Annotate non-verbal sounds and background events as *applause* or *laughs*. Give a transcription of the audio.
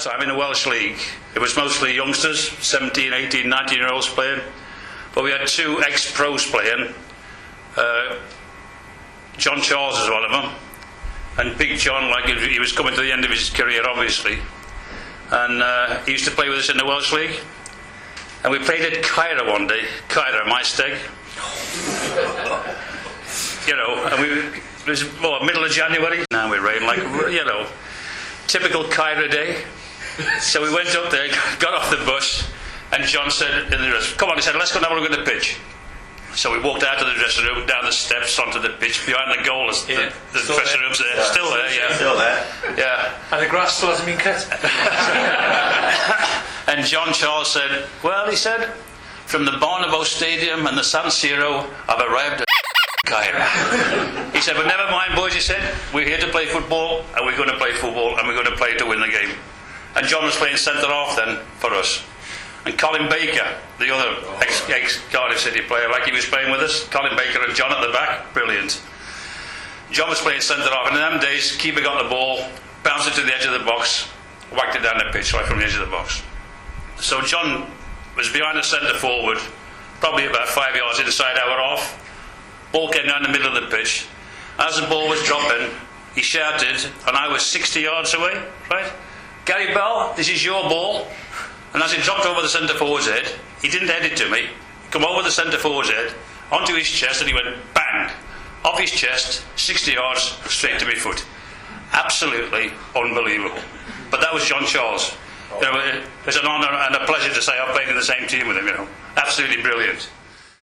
time in the Welsh League, it was mostly youngsters, 17, 18, 19 year olds playing. But we had two ex pros playing. Uh, John Charles was one of them. And Big John, like he was coming to the end of his career, obviously. And uh, he used to play with us in the Welsh League. And we played at Caerau one day, Caerau, my steg. *laughs* you know, and we, it was well, middle of January. Now we're rain, like, you know, typical Caerau day. So we went up there, got off the bus, and John said, come on, he said, let's go and have a look at the pitch. So we walked out of the dressing room, down the steps, onto the pitch, behind the goal. Yeah. The, the dressing there. room's there, still there, yeah. Still there. Yeah. And the grass still hasn't been cut. *laughs* And John Charles said, Well, he said, from the Bernabéu Stadium and the San Siro, I've arrived at *laughs* Caerau. He said, But never mind, boys, he said, we're here to play football, and we're going to play football, and we're going to play to win the game. And John was playing centre half then for us. And Colin Baker, the other oh. ex, ex Cardiff City player, like he was playing with us, Colin Baker and John at the back, brilliant. John was playing centre half, and in them days, keeper got the ball, bounced it to the edge of the box, whacked it down the pitch right from the edge of the box. So John was behind the centre forward, probably about five yards inside our off. Ball came down the middle of the pitch. As the ball was dropping, he shouted, and I was 60 yards away, right? Gary Bell, this is your ball. And as he dropped over the centre forward's head, he didn't head it to me. He come over the centre forward's head, onto his chest, and he went bang! Off his chest, 60 yards, straight to my foot. Absolutely unbelievable. But that was John Charles. You know, it's an honour and a pleasure to say I've played in the same team with him, you know. Absolutely brilliant.